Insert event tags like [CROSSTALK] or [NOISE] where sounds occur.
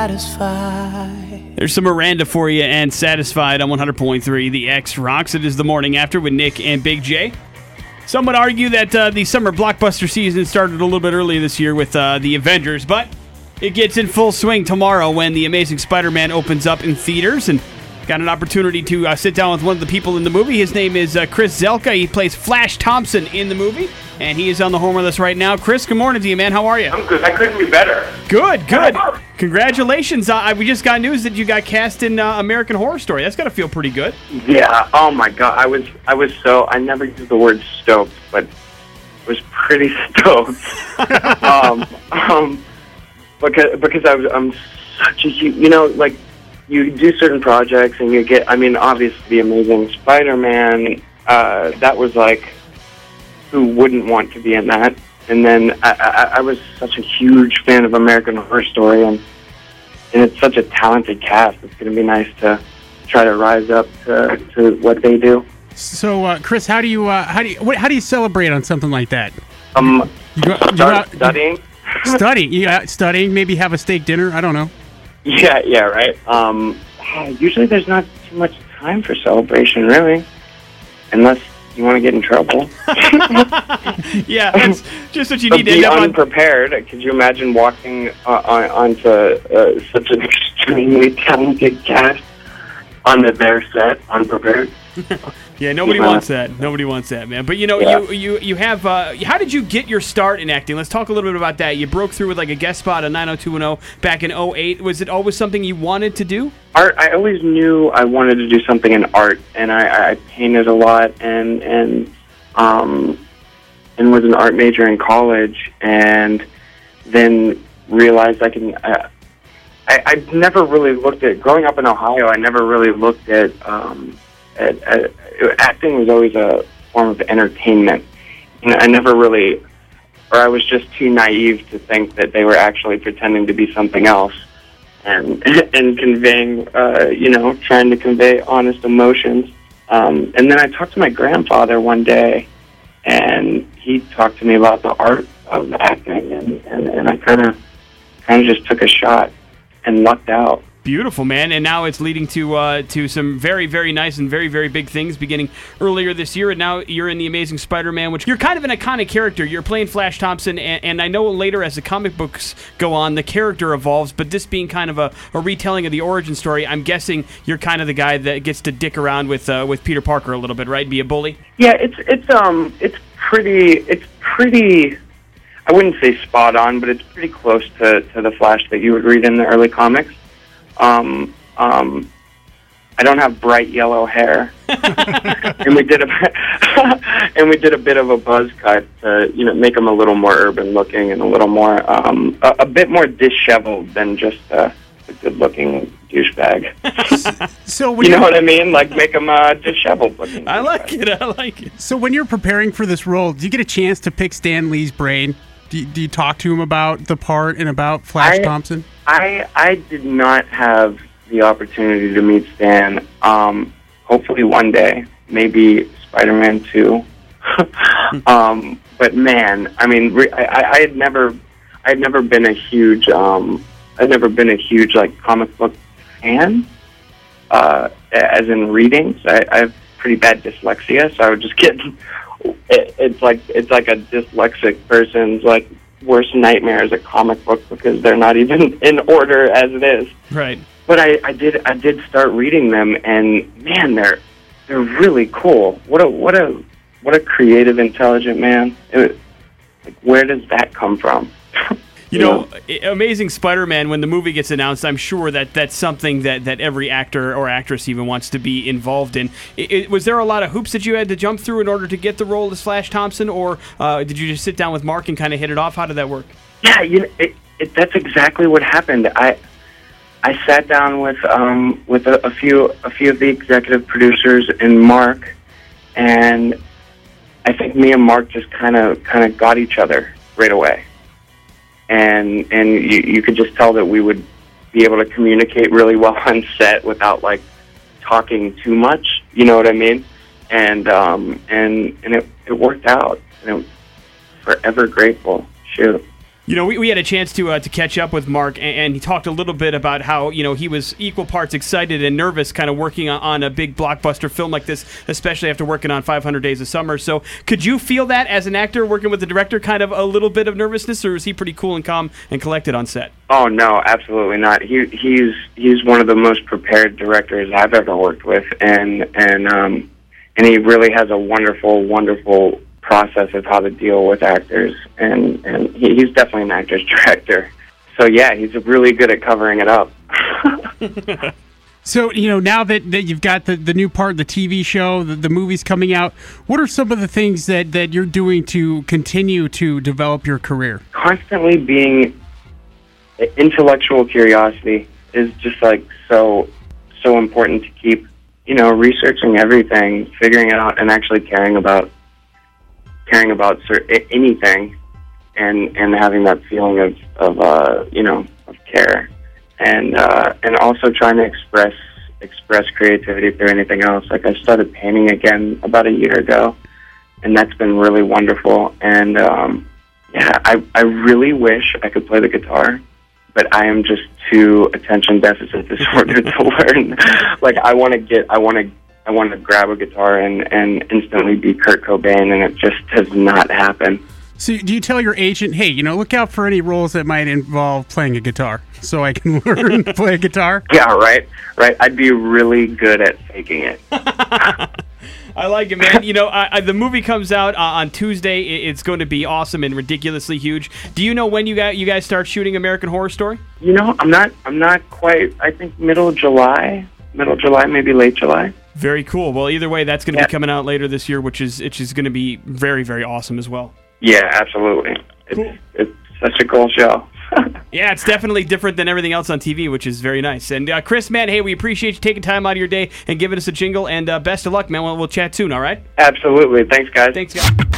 satisfied. There's some Miranda for you and Satisfied on 100.3. The X rocks. It is the morning after with Nick and Big J. Some would argue that uh, the summer blockbuster season started a little bit early this year with uh, the Avengers, but it gets in full swing tomorrow when the Amazing Spider-Man opens up in theaters and. Got an opportunity to uh, sit down with one of the people in the movie. His name is uh, Chris Zylka. He plays Flash Thompson in the movie, and he is on the with us right now. Chris, good morning to you, man. How are you? I'm good. I couldn't be better. Good, good. Congratulations. Uh, we just got news that you got cast in uh, American Horror Story. That's got to feel pretty good. Yeah. Oh my god. I was. I was so. I never use the word stoked, but was pretty [LAUGHS] stoked. [LAUGHS] um, um, because because I was. I'm such a huge. You know, like you do certain projects and you get. I mean, obviously, the Amazing Spider-Man. Uh, that was like, who wouldn't want to be in that? And then I, I, I was such a huge fan of American Horror Story, and and it's such a talented cast. It's going to be nice to try to rise up to, to what they do. So, uh, Chris, how do you uh, how do you what, how do you celebrate on something like that? Um, You go, you go start out- studying. studying, you out studying, maybe have a steak dinner. I don't know. [LAUGHS] Yeah, yeah, right. Um, usually there's not too much time for celebration, really, unless you want to get in trouble. [LAUGHS] Yeah, that's just what you But need to be end up on. unprepared. Could you imagine walking uh, on, onto uh, such an [LAUGHS] extremely talented cast onto their set unprepared? [LAUGHS] Yeah, nobody wants that. Nobody wants that, man. But you know, Yeah. you you you have. Uh, how did you get your start in acting? Let's talk a little bit about that. You broke through with like a guest spot on 90210 back in 08. Was it always something you wanted to do? art i always knew i wanted to do something in art and i, I painted a lot and and um and was an art major in college and then realized i can uh, I, I never really looked at growing up in ohio i never really looked at um at, at acting was always a form of entertainment and i never really or i was just too naive to think that they were actually pretending to be something else and [LAUGHS] and conveying, uh, you know, trying to convey honest emotions. Um, and then I talked to my grandfather one day, and he talked to me about the art of acting, and, and, and I kind of kind of just took a shot and lucked out. Beautiful, man. And now it's leading to uh, to some very, very nice and very, very big things beginning earlier this year. And now you're in The Amazing Spider Man, which you're kind of an iconic character. You're playing Flash Thompson. And, and I know later, as the comic books go on, the character evolves. But this being kind of a, a retelling of the origin story, I'm guessing you're kind of the guy that gets to dick around with uh, with Peter Parker a little bit, right? Be a bully? Yeah, it's it's um it's pretty it's pretty. I wouldn't say spot on, but it's pretty close to, to the Flash that you would read in the early comics. Um, um, I don't have bright yellow hair, [LAUGHS] and we did a [LAUGHS] and we did a bit of a buzz cut to you know make him a little more urban looking and a little more um, a, a bit more disheveled than just a, a good looking douchebag. [LAUGHS] So when You know what I mean? Like make him uh, disheveled looking. I like it. I like it. so when you're preparing for this role, do you get a chance to pick Stan Lee's brain? Do you, do you talk to him about the part and about Flash I- Thompson? I I did not have the opportunity to meet Stan. Um, hopefully one day, maybe Spider-Man Two. [LAUGHS] um, but man, I mean, re- I, I I had never, I had never been a huge, um, I'd never been a huge like comic book fan. Uh, as in readings, I, I have pretty bad dyslexia, so I would just [LAUGHS] get. It, it's like it's like a dyslexic person's like worst nightmare is a comic book because they're not even [LAUGHS] in order as it is. Right. But I, I did I did start reading them, and man, they're they're really cool. What a what a what a creative, intelligent man. It, like, where does that come from? You know, Amazing Spider-Man. When the movie gets announced, I'm sure that that's something that, that every actor or actress even wants to be involved in. I I- was there a lot of hoops that you had to jump through in order to get the role as Flash Thompson, or uh, did you just sit down with Marc and kind of hit it off? How did that work? Yeah, you know, it, it, that's exactly what happened. I I sat down with um, with a, a few a few of the executive producers and Marc, and I think me and Marc just kind of kind of got each other right away, and and you, you could just tell that we would be able to communicate really well [LAUGHS] on set without like talking too much. You know what I mean? And um, and and it, it worked out. And I'm forever grateful. Shoot. You know, we, we had a chance to uh, to catch up with Marc, and, and, he talked a little bit about how you know he was equal parts excited and nervous, kind of working on, on, a big blockbuster film like this, especially after working on 500 Days of Summer. So, could you feel that as an actor working with the director, kind of a little bit of nervousness, or is he pretty cool and calm and collected on set? Oh no, absolutely not. He he's he's one of the most prepared directors I've ever worked with, and and um, and he really has a wonderful, wonderful process of how to deal with actors, and and he, he's definitely an actor's [LAUGHS] director. So yeah, he's really good at covering it up. [LAUGHS] so you know now that, that you've got the, the new part, the TV show, the, the movies coming out, what are some of the things that, that you're doing to continue to develop your career? Constantly being intellectual curiosity is just like so so important to keep you know researching everything, figuring it out, and actually caring about caring about anything and and having that feeling of of uh, you know of care and uh, and also trying to express express creativity through anything else. Like I started painting again about a year ago, and that's been really wonderful. And um, yeah, I I really wish I could play the guitar, but I am just too attention deficit [LAUGHS] disorder to learn. like I want to get I want to I want to grab a guitar and, and instantly be Kurt Cobain, and it just does not happen. So, do you tell your agent, hey, you know, look out for any roles that might involve playing a guitar so I can [LAUGHS] learn to play a guitar? Yeah, right, right. I'd be really good at faking it. [LAUGHS] I like it, man. You know, I, I, the movie comes out uh, on Tuesday. It's going to be awesome and ridiculously huge. Do you know when you got you guys start shooting American Horror Story? You know, I'm not. I'm not quite. I think middle of July, middle of July, maybe late July. Very cool. Well, either way, that's going to yeah. be coming out later this year, which is which is going to be very very awesome as well. Yeah, absolutely. Cool. It's, it's such a cool show. [LAUGHS] yeah, it's definitely different than everything else on TV, which is very nice. And uh, Chris, man, hey, we appreciate you taking time out of your day and giving us a jingle. And uh, best of luck, man. We'll, we'll chat soon. All right. Absolutely. Thanks, guys. Thanks, guys.